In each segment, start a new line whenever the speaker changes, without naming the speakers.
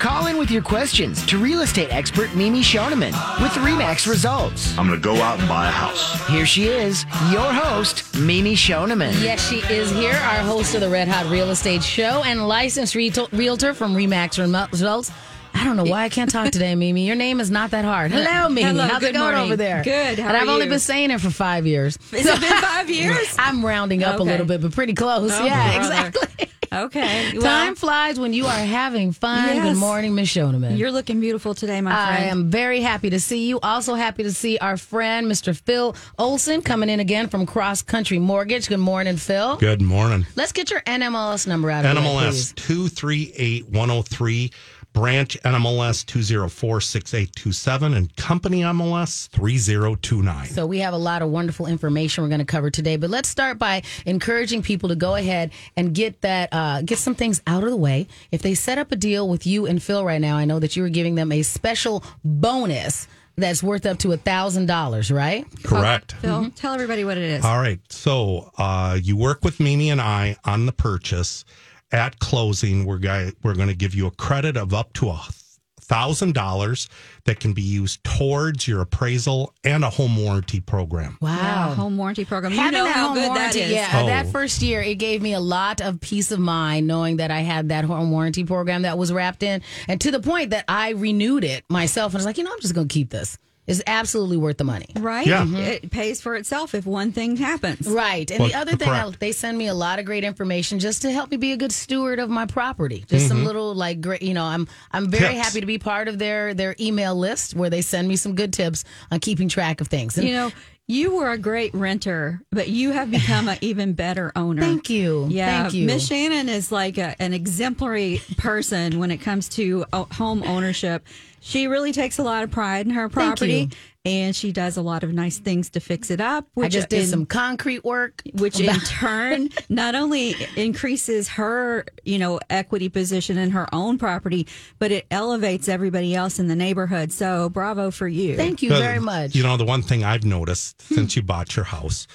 Call in with your questions to real estate expert Mimi Schoneman with Remax Results.
I'm going to go out and buy a house.
Here she is, your host, Mimi Schoneman.
Yes, she is here, our host of the Red Hot Real Estate Show and licensed real- realtor from Remax Results. I don't know why I can't talk today, Mimi. Your name is not that hard. Hello, Mimi.
Hello,
How's
good
it going
morning.
over there?
Good. How
and
are
I've only been saying it for five years.
Has it been five years?
I'm rounding up a little bit, but pretty close.
Oh,
yeah,
brother.
exactly.
Okay. Well,
Time flies when you are having fun.
Yes.
Good morning, Miss Schoneman.
You're looking beautiful today, my friend.
I am very happy to see you. Also happy to see our friend, Mr. Phil Olson, coming in again from Cross Country Mortgage. Good morning, Phil.
Good morning.
Let's get your NMLS number out of the way,
NMLS
please.
238103, branch NMLS 2046827, and company MLS 3029.
So we have a lot of wonderful information we're going to cover today, but let's start by encouraging people to go ahead and get that uh, get some things out of the way. If they set up a deal with you and Phil right now, I know that you were giving them a special bonus that's worth up to a thousand dollars, right?
Correct.
Phil, tell everybody what it is.
All right. So uh, you work with Mimi and I on the purchase. At closing, we're, guy, we're going to give you a credit of up to a thousand dollars that can be used towards your appraisal and a home warranty program.
Yeah, home warranty program. You know how good
warranty,
that is.
yeah,
Oh.
that first year, it gave me a lot of peace of mind knowing that I had that home warranty program that was wrapped in, and to the point that I renewed it myself and I was like, you know, I'm just going to keep this. It's absolutely worth the money.
Right?
Yeah.
It pays for itself if one thing happens.
Right. And
Well,
the other thing, I, they send me a lot of great information just to help me be a good steward of my property. Just some little like great, you know, I'm I'm very
Mm-hmm. Tips.
happy to be part of their their email list where they send me some good tips on keeping track of things. And
You know, you were a great renter, but you have become an even better owner.
Thank you.
Yeah,
Thank you.
Miss Shannan is like a, an exemplary person when it comes to uh, home ownership. She really takes a lot of pride in her property. And she does a lot of nice things to fix it up. Which
I just did
in-
some concrete work.
which in turn not only increases her, you know, equity position in her own property, but it elevates everybody else in the neighborhood. So bravo for you.
Thank you very much.
You know, the one thing I've noticed since hmm. you bought your house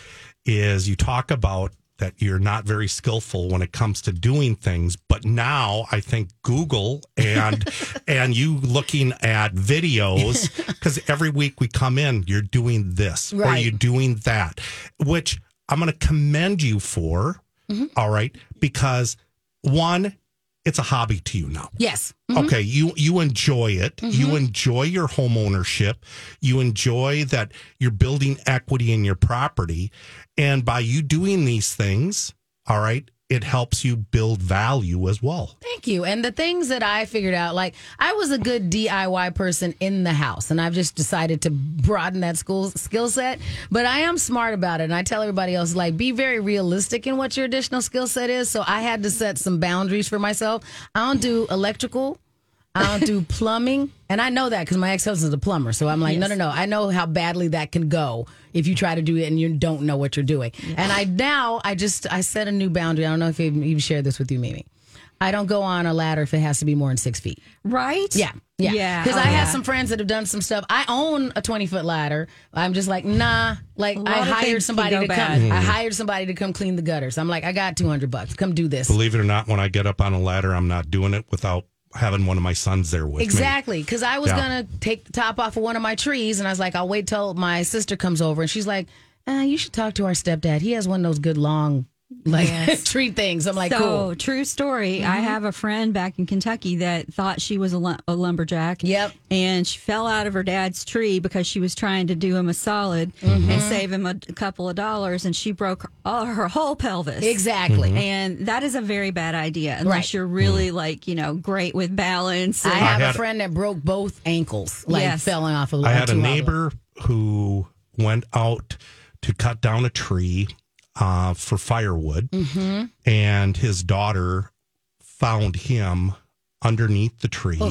is you talk about that you're not very skillful when it comes to doing things, but now I think Google and and you looking at videos because every week we come in, you're doing this or you're doing that, which I'm going to commend you for.
Mm-hmm.
all right, because one, it's a hobby to you now.
yes.
Okay, you you enjoy it.
Mm-hmm.
You enjoy your home ownership. You enjoy that you're building equity in your property, and by you doing these things, all right, it helps you build value as well.
Thank you. And the things that I figured out, like I was a good DIY person in the house, and I've just decided to broaden that school skill set. But I am smart about it, and I tell everybody else, like, be very realistic in what your additional skill set is. So I had to set some boundaries for myself. I don't do electrical. I don't do plumbing, and I know that because my ex husband's a plumber. So I'm like, no, no, no. I know how badly that can go if you try to do it and you don't know what you're doing. And I now I just I set a new boundary. I don't know if you've, even shared this with you, Mimi. I don't go on a ladder if it has to be more than six feet.
Right?
Yeah, yeah,
Yeah.
Because
Oh,
I have some friends that have done some stuff. I own a twenty foot ladder. I'm just like, nah. Like I hired somebody to
bad.
come. I hired somebody to come clean the gutters. I'm like, I got two hundred bucks. Come do this.
Believe it or not, when I get up on a ladder, I'm not doing it without having one of my sons there with me.
Exactly, because I was
Yeah.
gonna take the top off of one of my trees, and I was like, I'll wait till my sister comes over, and she's like, uh, "You should talk to our stepdad. He has one of those good long like tree things." I'm like,
so
"Cool." Mm-hmm.
true story. I have a friend back in Kentucky that thought she was a, lumberjack.
Yep.
And she fell out of her dad's tree because she was trying to do him a solid
Mm-hmm.
and save him a, couple of dollars, and she broke her, all, her whole pelvis.
Exactly.
And that is a very bad idea unless
Right.
you're really like you know great with balance.
I have a
had-
friend that broke both ankles, like
Yes.
falling off a
I had a neighbor who went out to cut down a tree uh, for firewood,
Mm-hmm.
and his daughter found him underneath the tree,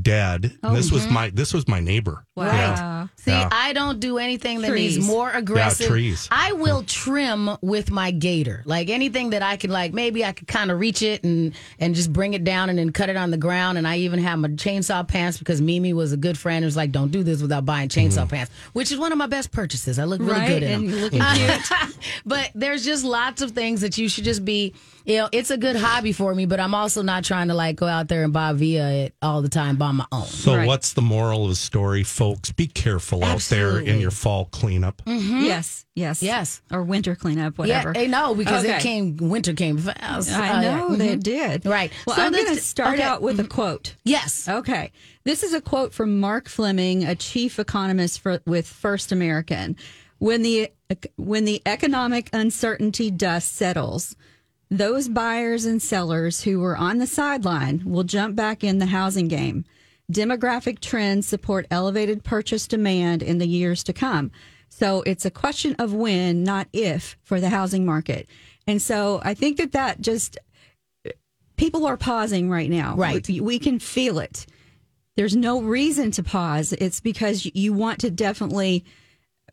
dead. And this
Mm-hmm.
was my this was my neighbor.
Wow.
Right. See,
Yeah.
I don't do anything that
Trees.
needs more aggressive.
trees.
I will trim with my gator. Like anything that I can like maybe I could kind of reach it and and just bring it down and then cut it on the ground and I even have my chainsaw pants because Mimi was a good friend who was like don't do this without buying chainsaw mm-hmm. pants, which is one of my best purchases. I look really
Right,
good in
and
them.
you're looking cute.
but there's just lots of things that you should just be you know, it's a good hobby for me, but I'm also not trying to like go out there and buy via it all the time by my own.
So,
Right.
what's the moral of the story, folks? Be careful out there in your fall cleanup.
Yes, yes,
Mm-hmm. Yes.
or winter cleanup, whatever.
Yeah, no, because
Okay.
it came winter came fast.
I
Uh,
know
yeah.
they
Mhm.
did.
Right.
Well,
So
I'm going to start
okay.
out with a quote.
Yes.
Okay. This is a quote from Mark Fleming, a chief economist for, with First American. When the when the economic uncertainty dust settles, those buyers and sellers who were on the sideline will jump back in the housing game. Demographic trends support elevated purchase demand in the years to come. So it's a question of when, not if, for the housing market. And so I think that that just people are pausing right now.
Right.
We, we can feel it. There's no reason to pause. It's because you want to definitely.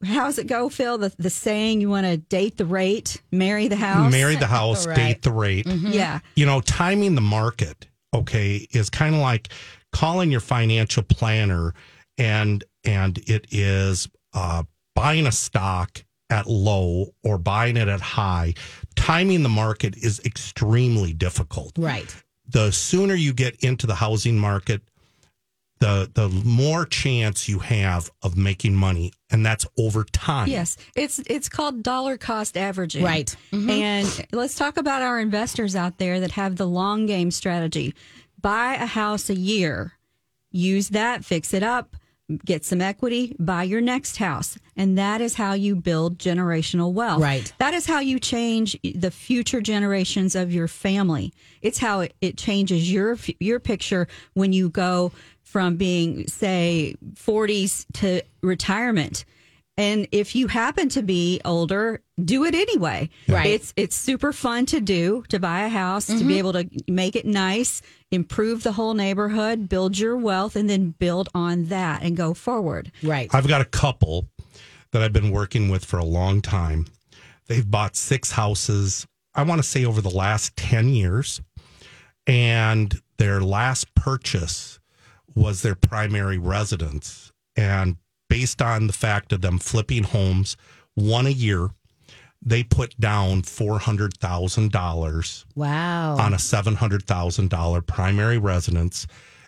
How's it go, Phil? The, the saying you want to date the rate, marry the house.
Marry the house,
Right.
date the rate. Mm-hmm. Mm-hmm.
Yeah.
You know, timing the market, okay, is kind of like calling your financial planner and and it is uh, buying a stock at low or buying it at high. Timing the market is extremely difficult.
Right.
the sooner you get into the housing market, the the more chance you have of making money, and that's over time.
Yes, it's it's called dollar cost averaging.
Right.
And let's talk about our investors out there that have the long game strategy. Buy a house a year, use that, fix it up, get some equity, buy your next house. And that is how you build generational wealth.
Right.
That is how you change the future generations of your family. It's how it, it changes your your picture when you go from being say 40s to retirement. And if you happen to be older, do it anyway.
Right.
It's it's super fun to do to buy a house, to be mm-hmm. able to make it nice, improve the whole neighborhood, build your wealth, and then build on that and go forward.
Right.
I've got a couple that I've been working with for a long time. They've bought six houses, I want to say over the last 10 years. And their last purchase was their primary residence. And based on the fact of them flipping homes one a year, they put down $400,000
wow.
on a $700,000 primary residence.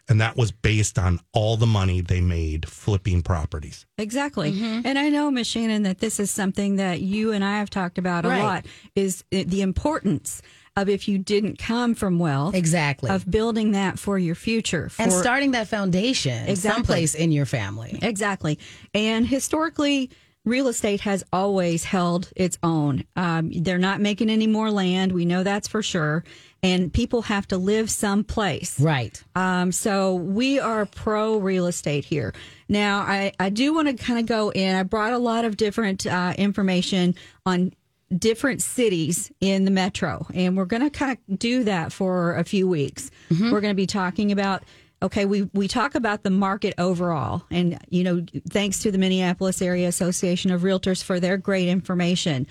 And that was based on all the money they made flipping properties.
Exactly. Mm-hmm. And I know, Miss Shannan, that this is something that you and I have talked about a
Right.
lot is the importance of if you didn't come from wealth,
Exactly.
of building that for your future. For,
and starting that foundation
Exactly.
someplace in your family.
Exactly. And historically, real estate has always held its own. Um, they're not making any more land. We know that's for sure. And people have to live someplace.
Right.
Um, so we are pro real estate here. Now, I, I do want to kind of go in. I brought a lot of different uh, information on different cities in the metro, and we're going to kind of do that for a few weeks. We're going to be talking about. Okay, we we talk about the market overall, and you know, thanks to the Minneapolis Area Association of Realtors for their great information.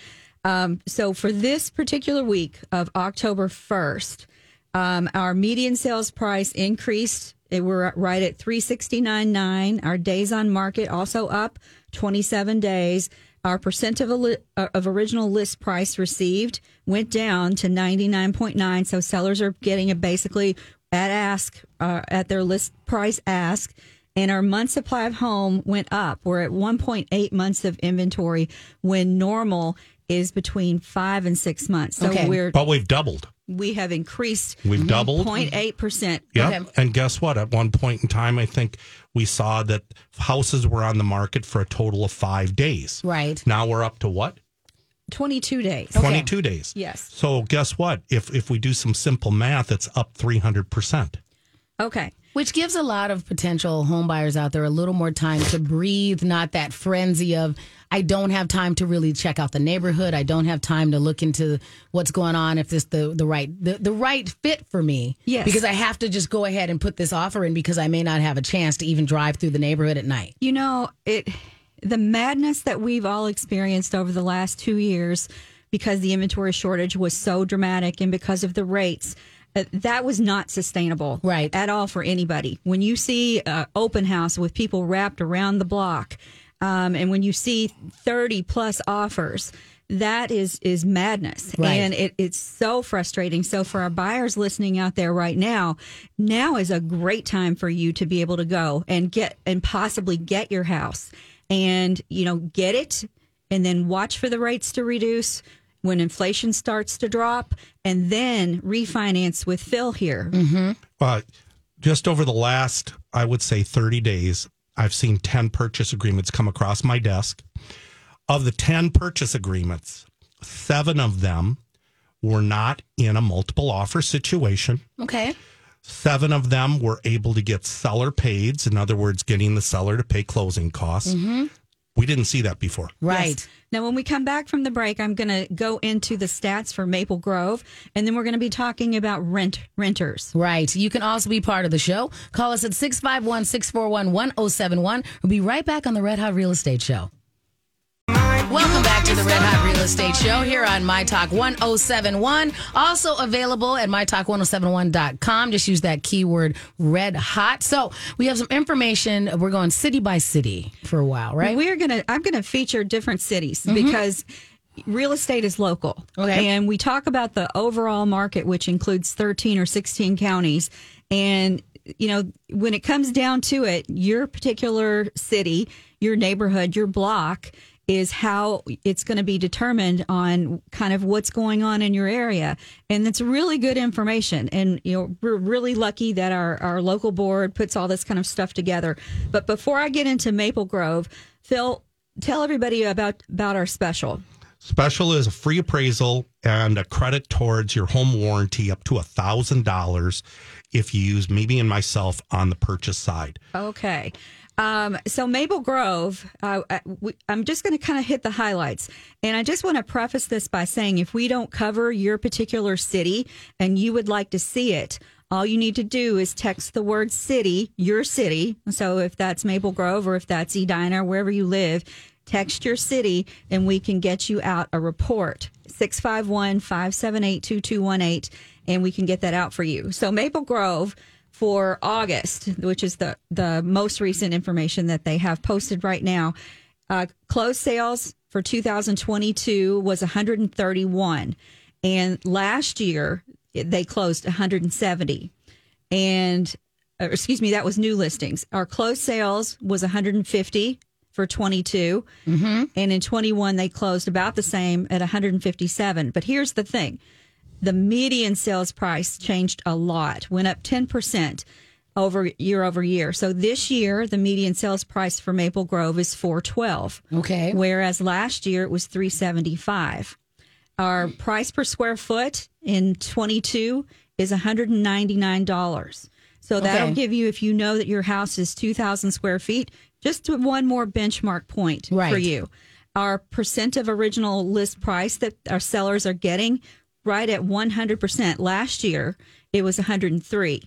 Um, so for this particular week of October first, um, our median sales price increased. It, we're right at three sixty nine nine. Our days on market also up twenty seven days. Our percent of a uh, of original list price received went down to ninety nine point nine. So sellers are getting it basically at ask uh, at their list price ask. And our month supply of home went up. We're at 1.8 months of inventory when normal is between five and six months. So
Okay.
we're
But we've doubled.
we have increased
We've doubled.
0.8 percent.
Yeah.
Okay.
And guess what? At one point in time, I think we saw that houses were on the market for a total of five days.
Right.
Now we're up to what?
22 days.
22 days.
Yes.
So guess what? If if we do some simple math, it's up 300%.
Okay.
Which gives a lot of potential home buyers out there a little more time to breathe, not that frenzy of I don't have time to really check out the neighborhood. I don't have time to look into what's going on if this the the right the, the right fit for me.
Yes.
Because I have to just go ahead and put this offer in because I may not have a chance to even drive through the neighborhood at night.
You know, it the madness that we've all experienced over the last 2 years because the inventory shortage was so dramatic and because of the rates uh, that was not sustainable
Right.
at all for anybody. When you see uh, open house with people wrapped around the block, um, and when you see 30 plus offers, that is is madness
Right.
and it, it's so frustrating so for our buyers listening out there right now now is a great time for you to be able to go and get and possibly get your house and you know get it and then watch for the rates to reduce when inflation starts to drop and then refinance with phil here
Uh, just over the last, I would say, 30 days, I've seen 10 purchase agreements come across my desk. Of the 10 purchase agreements, seven of them were not in a multiple offer situation.
Okay.
Seven of them were able to get seller pays, in other words, getting the seller to pay closing costs. Mm-hmm. We didn't see that before.
Right.
Yes. Now, when we come back from the break, I'm going to go into the stats for Maple Grove, and then we're going to be talking about rent renters.
Right. You can also be part of the show. Call us at 651 641 1071. We'll be right back on the Red Hot Real Estate Show. Welcome back to the Red Hot Real Estate Show here on My Talk 1071. Also available at MyTalk1071.com. Just use that keyword red hot. So we have some information. We're going city by city for a while, right?
We're gonna. I'm gonna feature different cities mm-hmm. because real estate is local.
Okay.
And we talk about the overall market, which includes 13 or 16 counties, and you know when it comes down to it, your particular city, your neighborhood, your block is how it's going to be determined on kind of what's going on in your area and it's really good information and you know we're really lucky that our, our local board puts all this kind of stuff together but before i get into maple grove phil tell everybody about about our special
Special is a free appraisal and a credit towards your home warranty up to a thousand dollars if you use Mimi and myself on the purchase side.
Okay. Um, so Maple Grove, uh, I- we- I'm just going to kind of hit the highlights. And I just want to preface this by saying if we don't cover your particular city and you would like to see it, all you need to do is text the word city, your city. So if that's Maple Grove or if that's Edina, wherever you live, text your city and we can get you out a report. 651 578 2218 and we can get that out for you. So Maple Grove for August, which is the the most recent information that they have posted right now. Uh, closed sales for 2022 was 131, and last year they closed 170. And uh, excuse me, that was new listings. Our closed sales was 150 for 22, and in 21 they closed about the same at 157. But here's the thing the median sales price changed a lot, went up 10% over year over year. So this year, the median sales price for Maple Grove is 412.
Okay.
Whereas last year it was 375. Our price per square foot in 22 is $199. So that'll
Okay.
give you, if you know that your house is 2,000 square feet, just one more benchmark point for you. Our percent of original list price that our sellers are getting right at 100%. Last year, it was 103.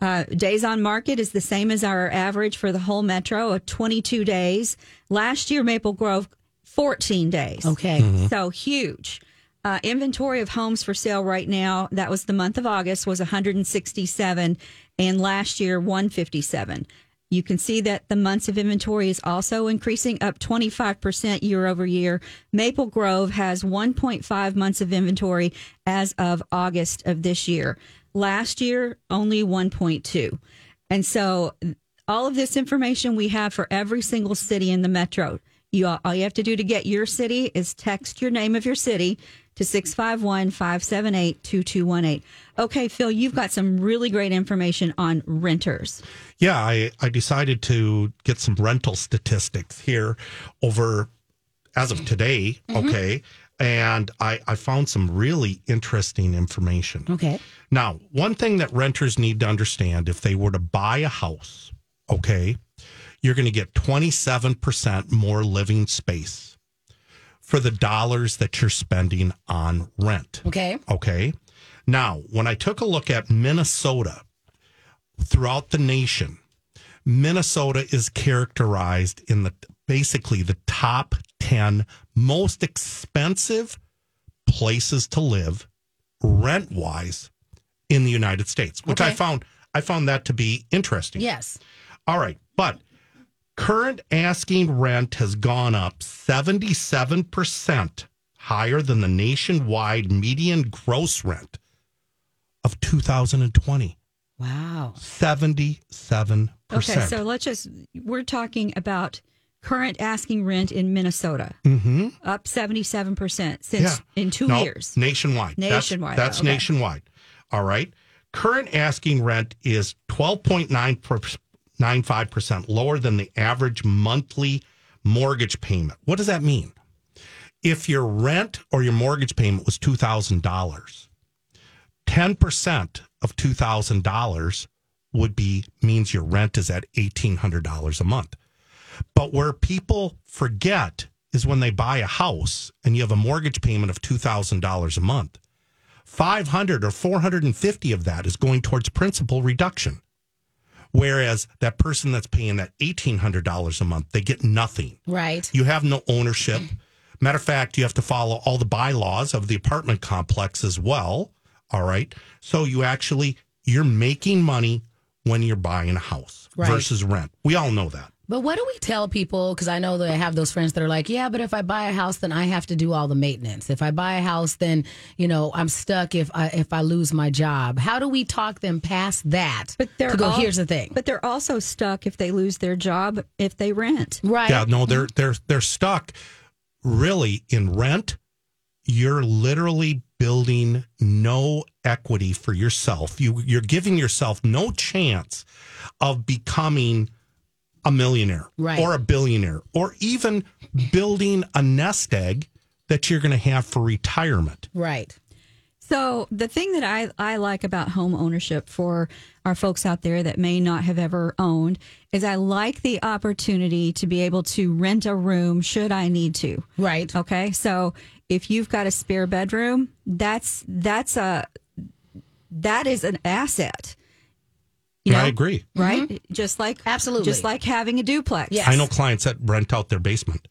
Uh, days on market is the same as our average for the whole metro of 22 days. Last year, Maple Grove, 14 days.
Okay.
So huge. Uh, inventory of homes for sale right now, that was the month of August, was 167, and last year, 157. You can see that the months of inventory is also increasing up 25% year over year. Maple Grove has 1.5 months of inventory as of August of this year. Last year, only 1.2. And so all of this information we have for every single city in the metro. You all you have to do to get your city is text your name of your city to 651-578-2218. Okay, Phil, you've got some really great information on renters.
Yeah, I, I decided to get some rental statistics here over as of today. Mm-hmm. Okay. and I, I found some really interesting information.
Okay.
Now, one thing that renters need to understand if they were to buy a house, okay, you're going to get 27% more living space for the dollars that you're spending on rent.
Okay.
Okay. Now, when I took a look at Minnesota throughout the nation, Minnesota is characterized in the basically the top 10 most expensive places to live rent wise in the United States, which I found I found that to be interesting.
Yes.
All right, but current asking rent has gone up 77% higher than the nationwide median gross rent of 2020.
Wow.
77%.
Okay, so let's just, we're talking about current asking rent in Minnesota,
mm-hmm.
up 77% since
Yeah.
in two
No,
years.
Nationwide.
Nationwide,
That's,
okay.
nationwide. All right. Current asking rent is 12.95% lower than the average monthly mortgage payment. What does that mean? If your rent or your mortgage payment was $2,000, 10% of $2,000 would be means your rent is at $1,800 a month. But where people forget is when they buy a house and you have a mortgage payment of $2,000 a month. 500 or 450 of that is going towards principal reduction. Whereas that person that's paying that $1,800 a month, they get nothing.
Right.
You have no ownership. Matter of fact, you have to follow all the bylaws of the apartment complex as well. All right. So you actually you're making money when you're buying a house
Right.
versus rent. We all know that.
But what do we tell people? Because I know that I have those friends that are like, yeah, but if I buy a house, then I have to do all the maintenance. If I buy a house, then you know I'm stuck if I if I lose my job. How do we talk them past that?
But they're
to go.
all-
Here's the thing,
But they're also stuck if they lose their job if they rent.
right?
Yeah, no, they're they're they're stuck really in rent. You're literally building no equity for yourself. You you're giving yourself no chance of becoming a millionaire
Right.
or a billionaire or even building a nest egg that you're going to have for retirement.
Right.
So the thing that I, I like about home ownership for our folks out there that may not have ever owned is I like the opportunity to be able to rent a room should I need to.
Right.
Okay. So if you've got a spare bedroom, that's that's a that is an asset. You
I agree.
Right? Just like
Mm-hmm. Absolutely.
just like having a duplex.
Yes.
I know clients that rent out their basement.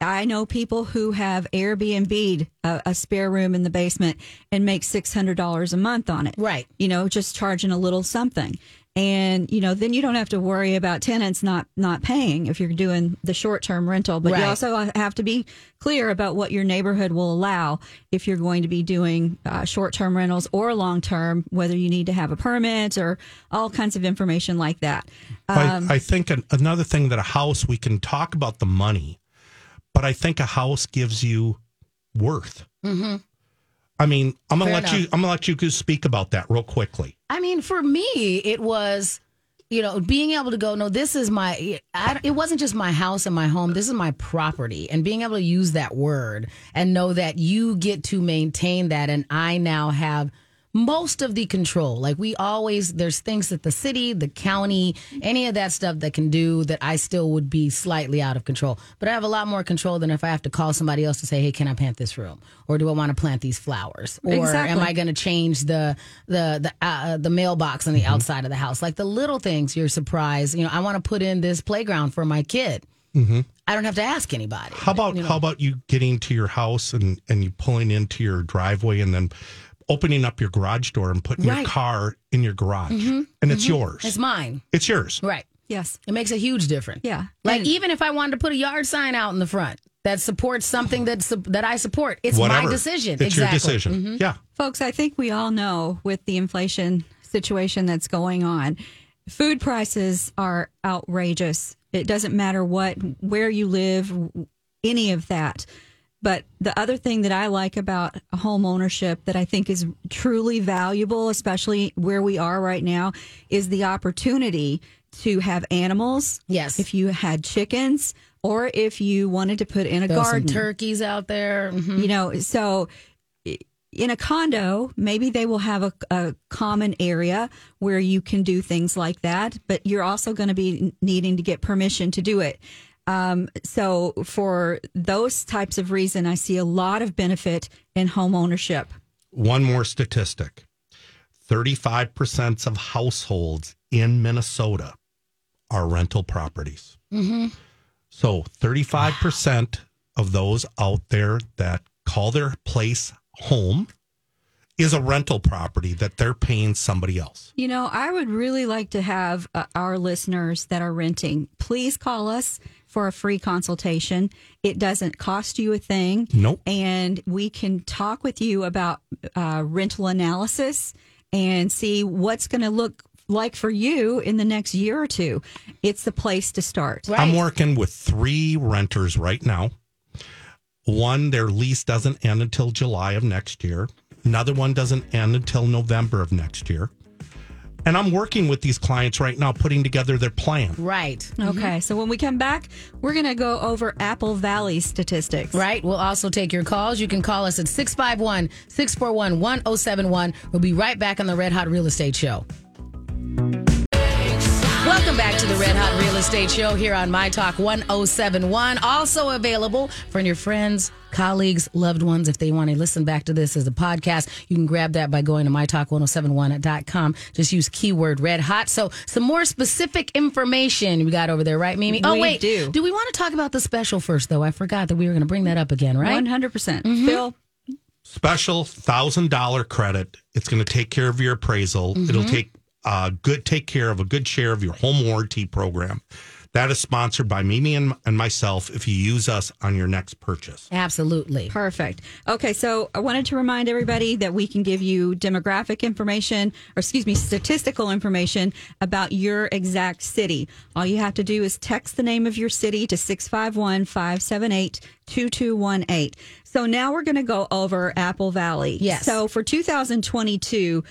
I know people who have Airbnb'd a, a spare room in the basement and make six hundred dollars a month on it.
Right.
You know, just charging a little something, and you know, then you don't have to worry about tenants not not paying if you're doing the short term rental. But
Right.
you also have to be clear about what your neighborhood will allow if you're going to be doing uh, short term rentals or long term, whether you need to have a permit or all kinds of information like that. Um,
I, I think an, another thing that a house we can talk about the money, but I think a house gives you worth. Mm-hmm. I mean, I'm gonna
Fair
let you. I'm gonna let you speak about that real quickly.
I mean, for me, it was, you know, being able to go, no, this is my, I, it wasn't just my house and my home. This is my property. And being able to use that word and know that you get to maintain that. And I now have most of the control. Like we always, there's things that the city, the county, any of that stuff that can do that I still would be slightly out of control. But I have a lot more control than if I have to call somebody else to say, hey, can I plant this room? Or do I want to plant these flowers? Or am I going to change the the the uh, uh the mailbox on the mm-hmm. outside of the house? Like the little things, you're surprised. You know, I want to put in this playground for my kid. Mm-hmm. I don't have to ask anybody.
How about
You know,
how about you getting to your house and and you pulling into your driveway and then opening up your garage door and putting your car in your garage and it's yours.
it's mine,
It's yours.
right?
yes.
It makes a huge difference.
Yeah.
Like
And-
even if I wanted to put a yard sign out in the front that supports something that su- that I support, it's
Whatever.
my decision.
It's
exactly.
your decision.
Mhm.
Yeah.
Folks, I think we all know with the inflation situation that's going on, food prices are outrageous. It doesn't matter what, where you live, any of that. But the other thing that I like about home ownership that I think is truly valuable, especially where we are right now, is the opportunity to have animals.
Yes.
If you had chickens or if you wanted to put in a
some
garden.
turkeys out there. Mhm.
You know, so in a condo, maybe they will have a, a common area where you can do things like that, but you're also going to be needing to get permission to do it. Um, so for those types of reason, I see a lot of benefit in home ownership.
One more statistic 35% of households in Minnesota are rental properties. So 35% of those out there that call their place home is a rental property that they're paying somebody else.
You know, I would really like to have uh, our listeners that are renting, please call us for a free consultation. It doesn't cost you a thing.
Nope.
And we can talk with you about uh, rental analysis and see what's going to look like for you in the next year or two. It's the place to start.
I'm working with three renters right now. One, their lease doesn't end until July of next year. Another one doesn't end until November of next year. And I'm working with these clients right now, putting together their plan.
Right. Mm-hmm.
Okay. So when we come back, we're going to go over Apple Valley statistics.
Right. We'll also take your calls. You can call us at 651 641 1071. We'll be right back on the Red Hot Real Estate Show. Welcome back to the Red Hot Real Estate Show here on My Talk 1071. Also available for your friends, colleagues, loved ones. If they want to listen back to this as a podcast, you can grab that by going to mytalk1071.com. Just use keyword red hot. So, some more specific information we got over there, right, Mimi? oh,
We
wait.
do.
Do we want to talk about the special first, though? I forgot that we were going to bring that up again, right?
100%. percent mm-hmm. Phil,
Special thousand dollar credit. It's going to take care of your appraisal. It'll mm-hmm. take uh, good take care of a good share of your home warranty program. That is sponsored by Mimi and, and myself. If you use us on your next purchase.
Absolutely.
Perfect. Okay, so I wanted to remind everybody that we can give you demographic information, or excuse me, statistical information about your exact city. All you have to do is text the name of your city to 651 578 2218. So now we're going to go over Apple Valley.
Yes.
So for 2022,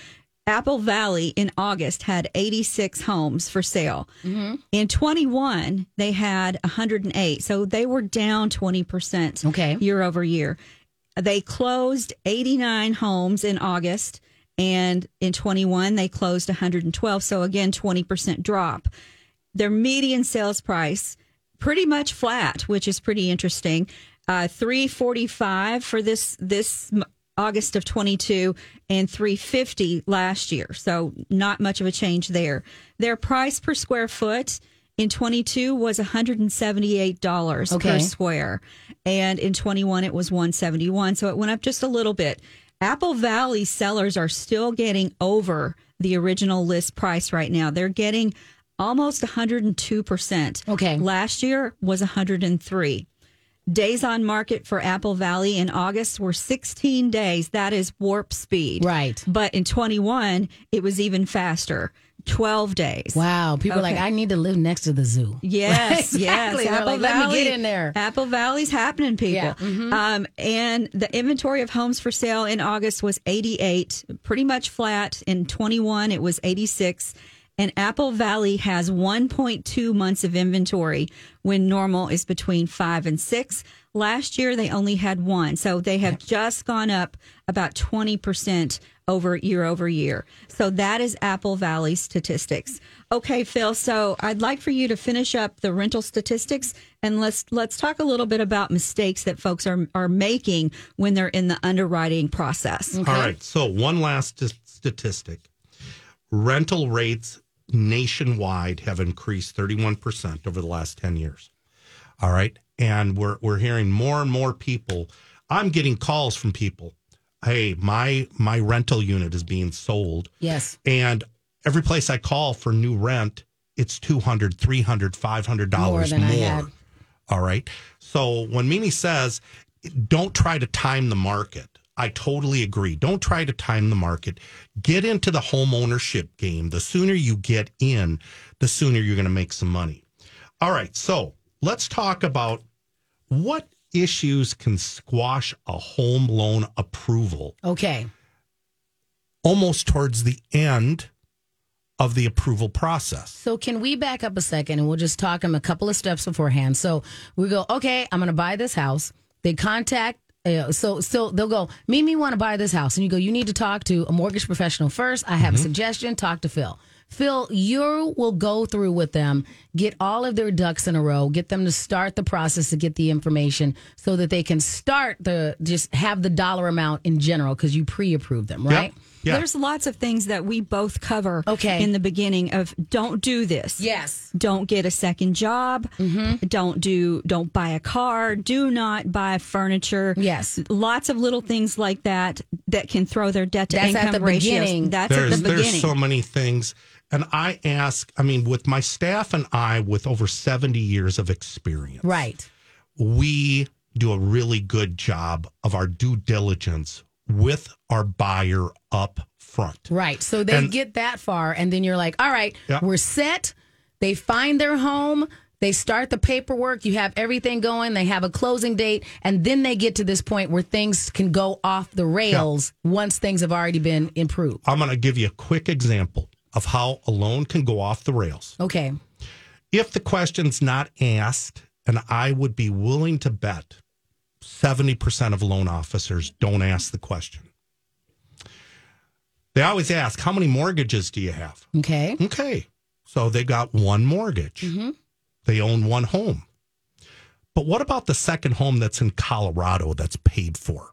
Apple Valley in August had 86 homes for sale. In 21, they had 108. So they were down 20%
Okay.
year over year. They closed 89 homes in August, and in 21, they closed 112. So again, 20% drop. Their median sales price pretty much flat, which is pretty interesting. Uh, 345 for this this August of 22 and 350 last year. So not much of a change there. Their price per square foot in 22 was $178 per square and in 21 it was 171 so it went up just a little bit apple valley sellers are still getting over the original list price right now they're getting almost 102%
Okay.
last year was 103 days on market for apple valley in august were 16 days that is warp speed
Right.
but in 21 it was even faster 12 days
Wow. People are like, I need to live next to the zoo.
Yes,
Exactly.
yes. Apple
like, "Let me get in there."
Apple Valley's happening, people.
Yeah, mhm.
Um, and the inventory of homes for sale in August was 88, pretty much flat. In 21, it was 86. And Apple Valley has 1.2 months of inventory when normal is between five and six. Last year, they only had one. So they have just gone up about 20% over year over year. So that is Apple Valley statistics. Okay, Phil. So I'd like for you to finish up the rental statistics and let's let's talk a little bit about mistakes that folks are are making when they're in the underwriting process.
All right. So, one last statistic rental rates nationwide have increased 31% over the last 10 years. All right. And we're, we're hearing more and more people. I'm getting calls from people. Hey, my my rental unit is being sold.
Yes.
And every place I call for new rent, it's 200, 300, 500
More
dollars more.
Had.
All right. So when Mimi says, don't try to time the market, I totally agree. Don't try to time the market. Get into the home ownership game. The sooner you get in, the sooner you're going to make some money. All right. So let's talk about what issues can squash a home loan approval
Okay.
almost towards the end of the approval process.
So can we back up a second and we'll just talk them a couple of steps beforehand. So we go, okay, I'm going to buy this house. They contact. So so they'll go, Mimi want to buy this house, and you go, you need to talk to a mortgage professional first. I have a mm-hmm. suggestion. Talk to Phil. Phil, you will go through with them, get all of their ducks in a row, get them to start the process to get the information so that they can start the just have the dollar amount in general because you pre-approve them, right?
Yeah.
There's lots of things that we both cover
Okay.
in the beginning of don't do this.
Yes.
Don't get a second job.
Mm-hmm.
Don't do don't buy a car. Do not buy furniture.
Yes.
Lots of little things like that that can throw their debt to
That's at
income
the
ratios.
beginning.
That's
there's
at the beginning.
there's so many things and i ask i mean with my staff and i with over 70 years of experience
Right.
we do a really good job of our due diligence with our buyer up front
Right. So they
And-
get that far, and then you're like, all right,
Yeah.
we're set. They find their home. They start the paperwork. You have everything going. They have a closing date. And then they get to this point where things can go off the rails once things have already been improved.
i'm going to give you a quick example of how a loan can go off the rails
Okay.
if the question's not asked and i would be willing to bet 70% of loan officers don't ask the question they always ask how many mortgages do you have
Okay.
Okay. So they got one mortgage. Mm-hmm. They own one home. But what about the second home that's in Colorado that's paid for?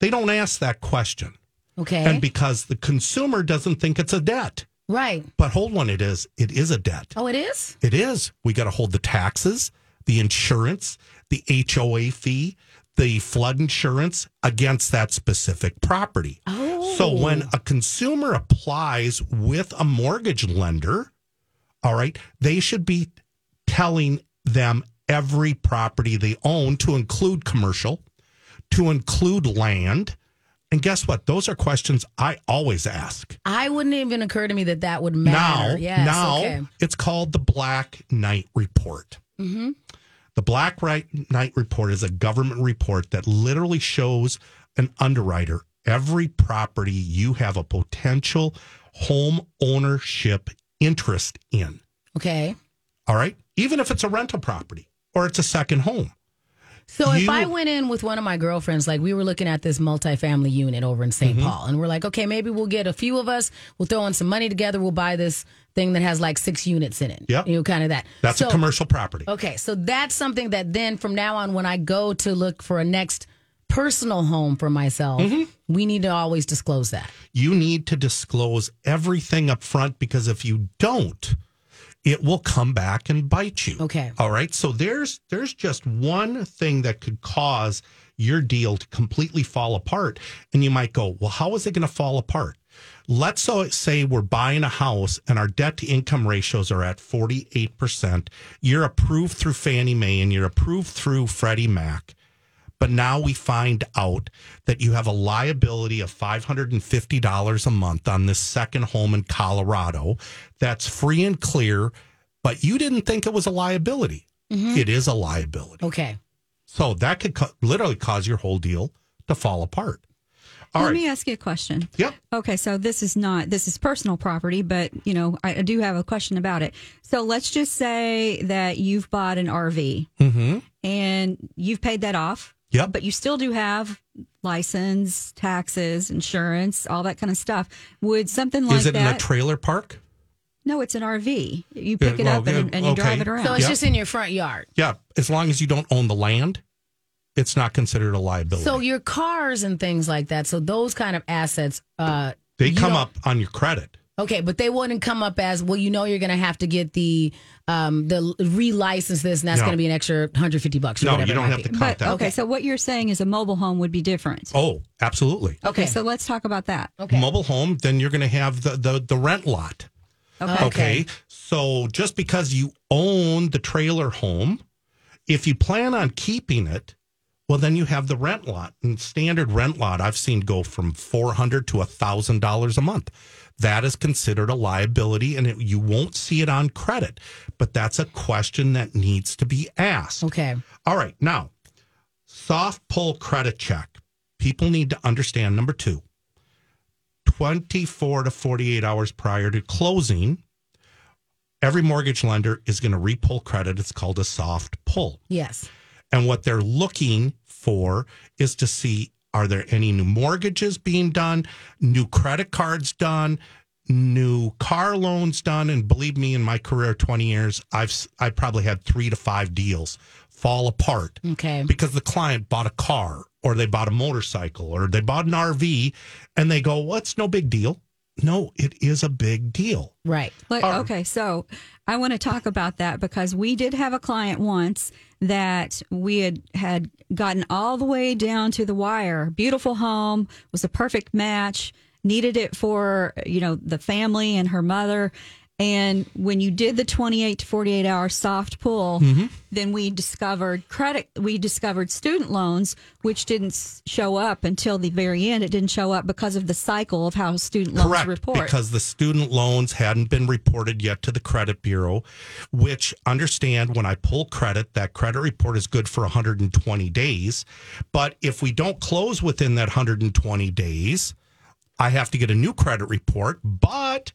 They don't ask that question.
Okay.
And because the consumer doesn't think it's a debt.
right.
But hold on, it is. It is a debt.
Oh, it is?
It is. We got to hold the taxes, the insurance, the HOA fee, the flood insurance against that specific property.
Oh.
So when a consumer applies with a mortgage lender, all right, they should be telling them every property they own to include commercial, to include land. And guess what? Those are questions I always ask.
I wouldn't even occur to me that that would
Now,
matter. yes.
now
okay.
it's called the Black Knight Report.
Mm-hmm.
The Black Knight Report is a government report that literally shows an underwriter every property you have a potential home ownership interest in.
Okay.
All right, even if it's a rental property or it's a second home.
So if I went in with one of my girlfriends, like we were looking at this multifamily unit over in saint
Mm-hmm.
Paul, and we're like, okay, maybe we'll get a few of us, we'll throw in some money together, we'll buy this thing that has like six units in it.
Yep.
You know, kind of that.
That's
So-
a commercial property.
Okay, so that's something that then from now on, when I go to look for a next personal home for myself,
Mm-hmm.
we need to always disclose that.
you need to disclose everything up front because if you don't it will come back and bite you
Okay.
all right so there's there's just one thing that could cause your deal to completely fall apart and you might go well how is it going to fall apart let's so- say we're buying a house and our debt to income ratios are at 48% you're approved through fannie mae and you're approved through freddie mac but now we find out that you have a liability of $550 a month on this second home in Colorado that's free and clear, but you didn't think it was a liability. It is a liability.
Okay.
So that could co- literally cause your whole deal to fall apart. All
Let
right.
me ask you a question.
Yep.
Okay, so this is not this is personal property, but you know I, I do have a question about it. So let's just say that you've bought an RV
Mm-hmm.
and you've paid that off.
Yep.
But you still do have license, taxes, insurance, all that kind of stuff. Would something like
is it
that?
in a trailer park?
no, it's an RV. You pick
Yeah,
it
well,
up and,
yeah,
and you drive it around.
So it's
Yep.
just in your front yard.
Yeah. As long as you don't own the land, it's not considered a liability.
So your cars and things like that. So those kind of assets, uh,
they come up on your credit.
Okay, but they wouldn't come up as well. You know, you're going to have to get the um the relicense this, and that's
No.
going to be an extra 150 bucks. Or
No,
whatever
you
it
don't
might
have to
be.
count
but
that.
okay, so what you're saying is a mobile home would be different.
Oh, absolutely.
Okay,
so let's talk about that.
okay,
Mobile home, then you're going to have the, the, the rent lot.
Okay.
Okay. So just because you own the trailer home, if you plan on keeping it, well, then you have the rent lot. And standard rent lot I've seen go from four hundred to thousand dollars a month. That is considered a liability, and it, you won't see it on credit. But that's a question that needs to be asked.
okay.
All right. Now, soft pull credit check. People need to understand number two 24 to 48 hours prior to closing, every mortgage lender is going to repull credit. It's called a soft pull.
Yes.
And what they're looking for is to see are there any new mortgages being done, new credit cards done, new car loans done? And believe me, in my career, 20 years, I've I probably had three to five deals fall apart
Okay.
because the client bought a car or they bought a motorcycle or they bought an RV and they go, well, it's no big deal. No, it is a big deal.
Right.
Like, okay, so I want to talk about that because we did have a client once that we had had gotten all the way down to the wire. Beautiful home, was a perfect match, needed it for, you know, the family and her mother. And when you did the 28 to 48 hour soft pull, mm-hmm. then we discovered credit, we discovered student loans, which didn't show up until the very end. It didn't show up because of the cycle of how student loans
Correct,
report.
because the student loans hadn't been reported yet to the credit bureau, which understand when I pull credit, that credit report is good for 120 days. But if we don't close within that 120 days, I have to get a new credit report. But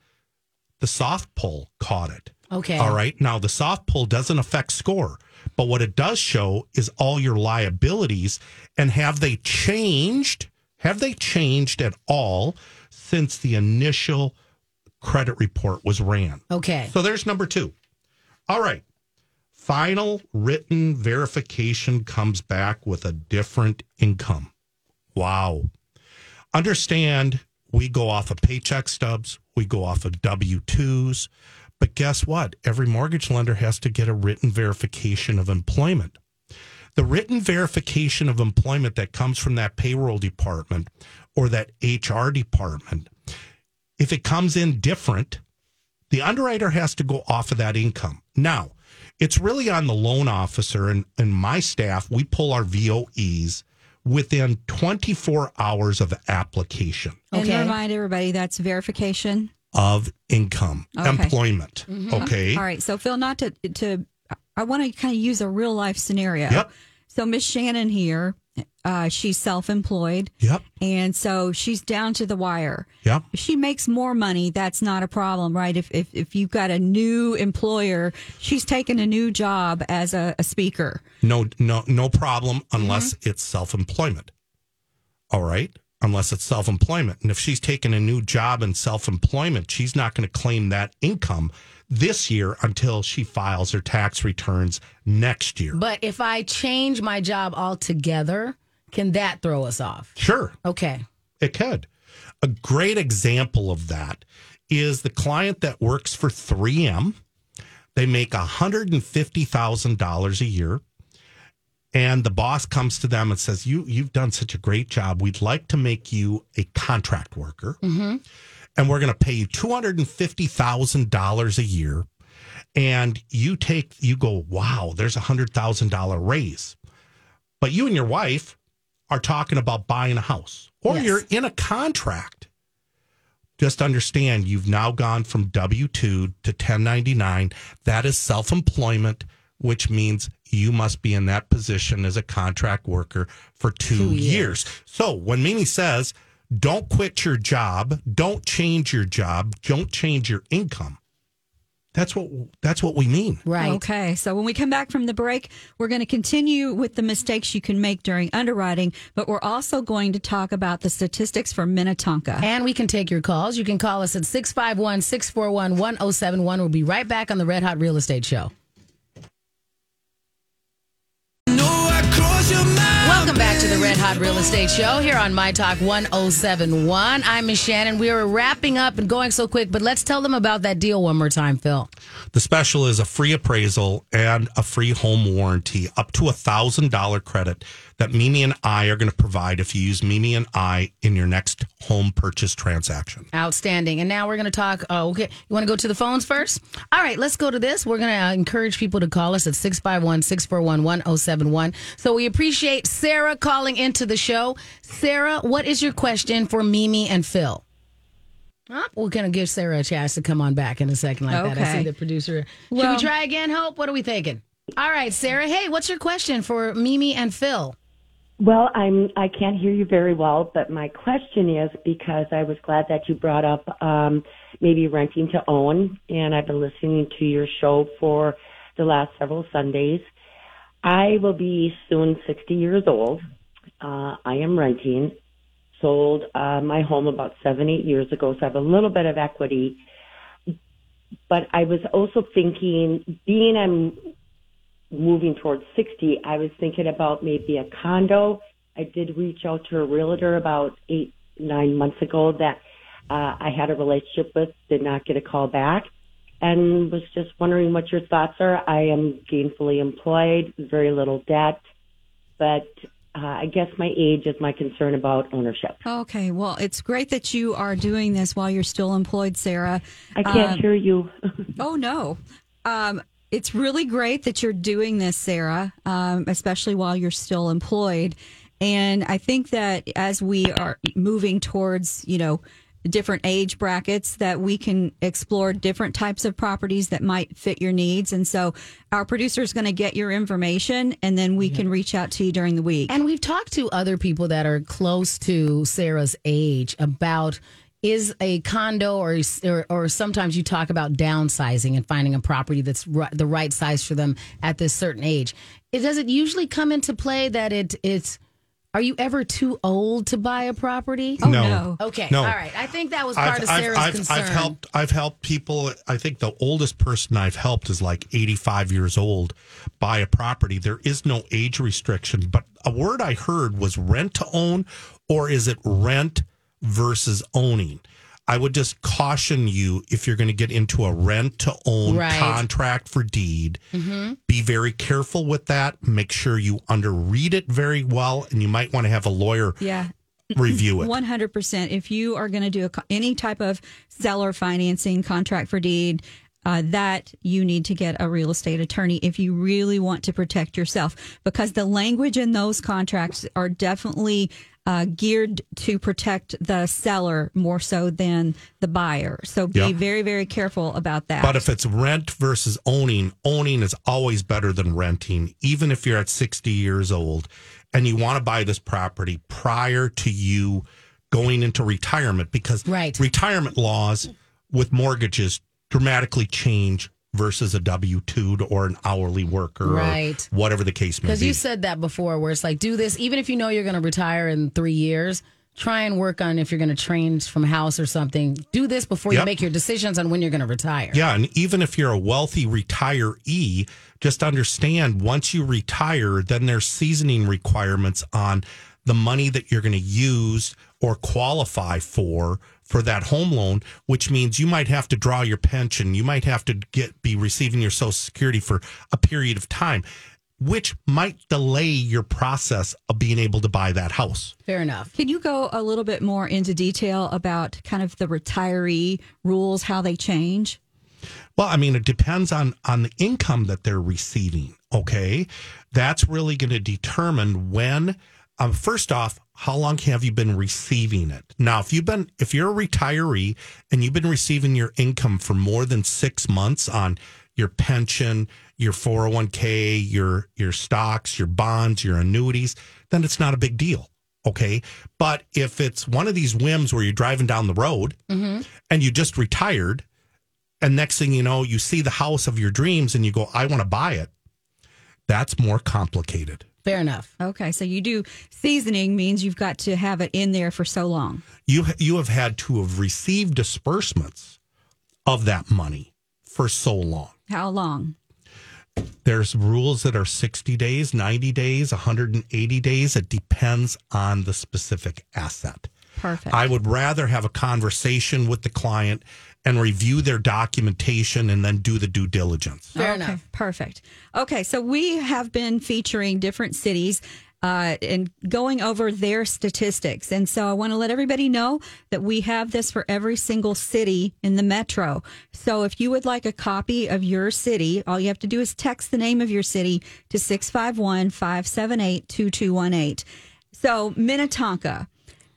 the soft pull caught it.
Okay.
All right. Now, the soft pull doesn't affect score, but what it does show is all your liabilities and have they changed? Have they changed at all since the initial credit report was ran?
Okay.
So there's number two. All right. Final written verification comes back with a different income. Wow. Understand we go off of paycheck stubs, we go off of W 2s, but guess what? Every mortgage lender has to get a written verification of employment. The written verification of employment that comes from that payroll department or that HR department, if it comes in different, the underwriter has to go off of that income. Now, it's really on the loan officer and, and my staff. We pull our VOEs within 24 hours of application
And
Okay.
remind everybody that's verification.
of income,
Okay.
employment. Mm-hmm. Okay.
All right. So Phil, not to to I want to kind of use a real life scenario.
Yep.
So Miss Shannan here, uh, she's self employed.
Yep.
And so she's down to the wire.
Yep.
If she makes more money, that's not a problem, right? If if, if you've got a new employer, she's taking a new job as a, a speaker.
No, no, no problem unless it's self employment. All right. Unless it's self employment. And if she's taking a new job in self employment, she's not going to claim that income this year until she files her tax returns next year.
But if I change my job altogether, can that throw us off?
Sure.
Okay.
It could. A great example of that is the client that works for 3M. They make $150,000 a year. And the boss comes to them and says, you, You've done such a great job. We'd like to make you a contract worker. Mm-hmm. And we're going to pay you $250,000 a year. And you take, you go, wow, there's a $100,000 raise. But you and your wife are talking about buying a house or
Yes.
you're in a contract. Just understand you've now gone from W 2 to 1099. That is self employment, which means you must be in that position as a contract worker for two,
Two
years.
years.
So when Mimi says, don't quit your job, don't change your job, don't change your income. That's what that's what we mean.
Right.
Okay. So when we come back from the break, we're going to continue with the mistakes you can make during underwriting, but we're also going to talk about the statistics for Minnetonka.
And we can take your calls. You can call us at 651 641 1071. We'll be right back on the Red Hot Real Estate Show. Welcome back to the Red Hot Real Estate Show here on My Talk 1071. I'm Miss Shannan. We are wrapping up and going so quick, but let's tell them about that deal one more time, Phil.
The special is a free appraisal and a free home warranty, up to a thousand dollar credit that Mimi and I are going to provide if you use Mimi and I in your next home purchase transaction.
Outstanding. And now we're going to talk. Oh, okay. You want to go to the phones first? All right, let's go to this. We're going to uh, encourage people to call us at 651 641 1071. So we appreciate Sarah calling into the show. Sarah, what is your question for Mimi and Phil? We're going to give Sarah a chance to come on back in a second like that. I see the producer. Should we try again, Hope? What are we thinking? All right, Sarah. Hey, what's your question for Mimi and Phil?
Well, I'm I can't hear you very well, but my question is because I was glad that you brought up um, maybe renting to own, and I've been listening to your show for the last several Sundays. I will be soon 60 years old. Uh, I am renting. Sold uh, my home about seven, eight years ago, so I have a little bit of equity. But I was also thinking, being I'm moving towards 60, I was thinking about maybe a condo. I did reach out to a realtor about eight, nine months ago that uh, I had a relationship with, did not get a call back, and was just wondering what your thoughts are. I am gainfully employed, very little debt, but uh, I guess my age is my concern about ownership.
Okay, well, it's great that you are doing this while you're still employed, Sarah.
I can't
Um,
hear you.
Oh no. Um, it's really great that you're doing this, Sarah, um, especially while you're still employed. And I think that as we are moving towards, you know, different age brackets, that we can explore different types of properties that might fit your needs. And so our producer is going to get your information and then we can reach out to you during the week.
And we've talked to other people that are close to Sarah's age about is a condo or or, or sometimes you talk about downsizing and finding a property that's ri- the right size for them at this certain age. It does it usually come into play that it it's are you ever too old to buy a property?
Oh,
No.
no.
Okay,
No.
all right. I think that was part of Sarah's
I've,
concern.
I've helped I've helped people I think the oldest person I've helped is like 85 years old buy a property there is no age restriction but a word I heard was rent to own or is it rent versus owning I would just caution you if you're going to get into a rent to own
Right.
contract for deed be very careful with that make sure you underread it very well and you might want to have a lawyer
Yeah.
review it
100%. If you are going to do a, any type of seller financing contract for deed, uh, that you need to get a real estate attorney if you really want to protect yourself because the language in those contracts are definitely uh, geared to protect the seller more so than the buyer. So be
Yeah.
very, very careful about that.
But if it's rent versus owning, owning is always better than renting, even if you're at 60 years old and you want to buy this property prior to you going into retirement because
Right.
retirement laws with mortgages dramatically change versus a W 2 or an hourly worker
Right.
whatever the case may be.
Because
be.
you said that before, where it's like, do this, even if you know you're going to retire in three years, try and work on if you're going to change from house or something. Do this before you make your decisions on when you're going to retire.
Yeah, and even if you're a wealthy retiree, just understand once you retire, then there's seasoning requirements on the money that you're going to use or qualify for for that home loan, which means you might have to draw your pension, you might have to get be receiving your social security for a period of time, which might delay your process of being able to buy that house.
Fair enough.
Can you go a little bit more into detail about kind of the retiree rules, how they change?
Well, I mean, it depends on on the income that they're receiving. Okay, that's really going to determine when. Um, first off, how long have you been receiving it? Now, if you've been, if you're a retiree and you've been receiving your income for more than six months on your pension, your 401k, your your stocks, your bonds, your annuities, then it's not a big deal. Okay. But if it's one of these whims where you're driving down the road mm-hmm. and you just retired, and next thing you know, you see the house of your dreams and you go, I want to buy it. That's more complicated.
Fair enough.
Okay, so you do seasoning means you've got to have it in there for so long.
You you have had to have received disbursements of that money for so long.
How long?
There's rules that are 60 days, 90 days, 180 days. It depends on the specific asset.
Perfect.
I would rather have a conversation with the client and review their documentation and then do the due diligence.
Fair
okay,
enough.
Perfect. Okay, so we have been featuring different cities uh, and going over their statistics. And so I want to let everybody know that we have this for every single city in the metro. So if you would like a copy of your city, all you have to do is text the name of your city to 651 578 2218. So Minnetonka,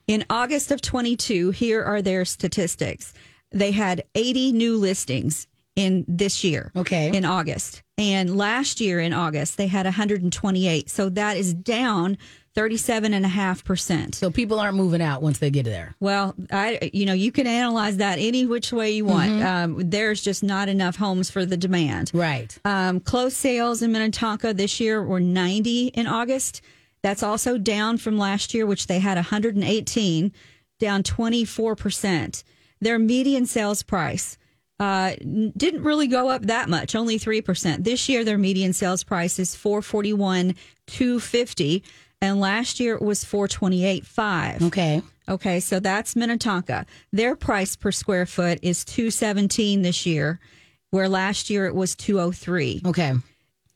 in August of 22, here are their statistics. They had 80 new listings in this year.
Okay.
In August. And last year in August, they had 128. So that is down 37.5%.
So people aren't moving out once they get there.
Well, I you know you can analyze that any which way you want. Um, there's just not enough homes for the demand.
Right.
Um, closed sales in Minnetonka this year were 90 in August. That's also down from last year, which they had 118, down 24 percent. Their median sales price uh, didn't really go up that much, only three percent. This year, their median sales price is 441 250, and last year it was 428 5.
Okay.
Okay, so that's Minnetonka. Their price per square foot is 217 this year, where last year it was 203.
Okay.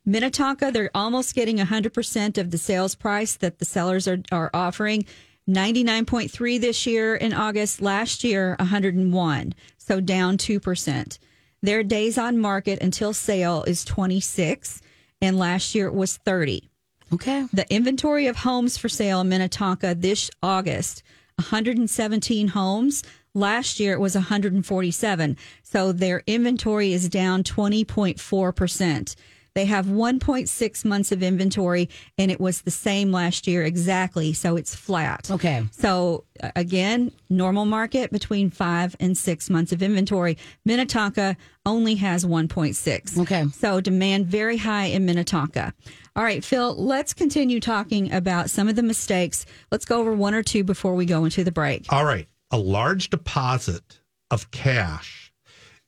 Minnetonka, they're almost getting 100% of the sales price that the sellers are, are offering. 99.3 this year in August, last year 101, so down 2%. Their days on market until sale is 26, and last year it was 30.
Okay.
The inventory of homes for sale in Minnetonka this August, 117 homes. Last year it was 147. So their inventory is down 20.4%. They have 1.6 months of inventory and it was the same last year exactly. So it's flat.
Okay.
So again, normal market between five and six months of inventory. Minnetonka only has 1.6.
Okay.
So demand very high in Minnetonka. All right, Phil, let's continue talking about some of the mistakes. Let's go over one or two before we go into the break.
All right. A large deposit of cash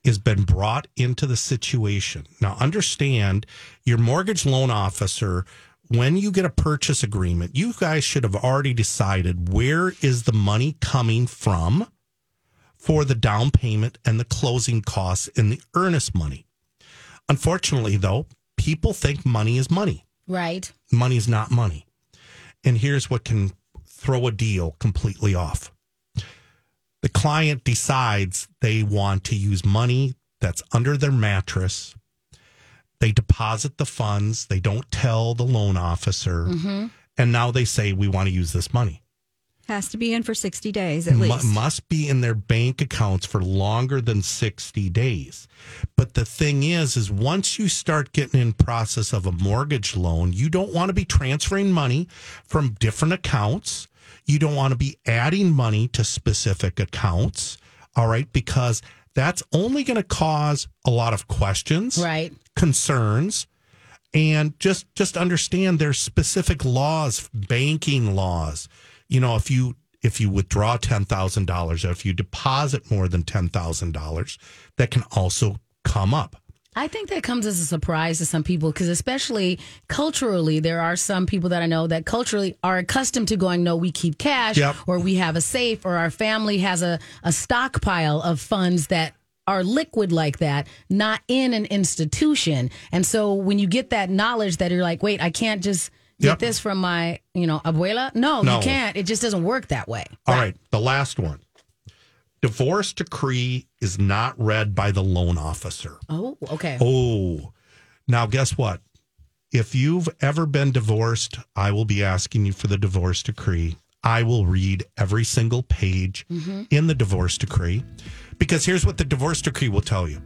has been brought into the situation. Now, understand your mortgage loan officer, when you get a purchase agreement, you guys should have already decided where is the money coming from for the down payment and the closing costs and the earnest money. Unfortunately, though, people think money is money.
Right.
Money is not money. And here's what can throw a deal completely off. The client decides they want to use money that's under their mattress. They deposit the funds. They don't tell the loan officer. Mm-hmm. And now they say, we want to use this money.
Has to be in for 60 days at least.
must be in their bank accounts for longer than 60 days. But the thing is is once you start getting in process of a mortgage loan, you don't want to be transferring money from different accounts. You don't want to be adding money to specific accounts, all right? Because that's only going to cause a lot of questions,
Right.
concerns, and just just understand there's specific laws, banking laws. You know, if you if you withdraw ten thousand dollars, or if you deposit more than ten thousand dollars, that can also come up.
I think that comes as a surprise to some people because, especially culturally, there are some people that I know that culturally are accustomed to going, no, we keep cash
Yep.
or we have a safe or our family has a, a stockpile of funds that are liquid like that, not in an institution. And so when you get that knowledge that you're like, wait, I can't just get
Yep.
this from my, you know, abuela. No,
No.
you can't. It just doesn't work that way.
All right, the last one. Divorce decree is not read by the loan officer.
Oh, okay.
Oh, now guess what? If you've ever been divorced, I will be asking you for the divorce decree. I will read every single page mm-hmm. in the divorce decree because here's what the divorce decree will tell you.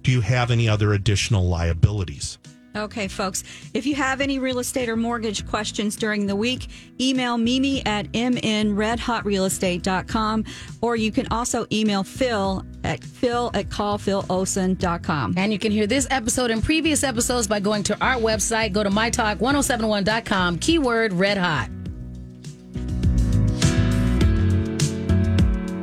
Do you have any other additional liabilities?
Okay, folks, if you have any real estate or mortgage questions during the week, email Mimi at mnredhotrealestate.com or you can also email Phil at phil at callphilolson.com.
And you can hear this episode and previous episodes by going to our website. Go to mytalk1071.com, keyword red hot.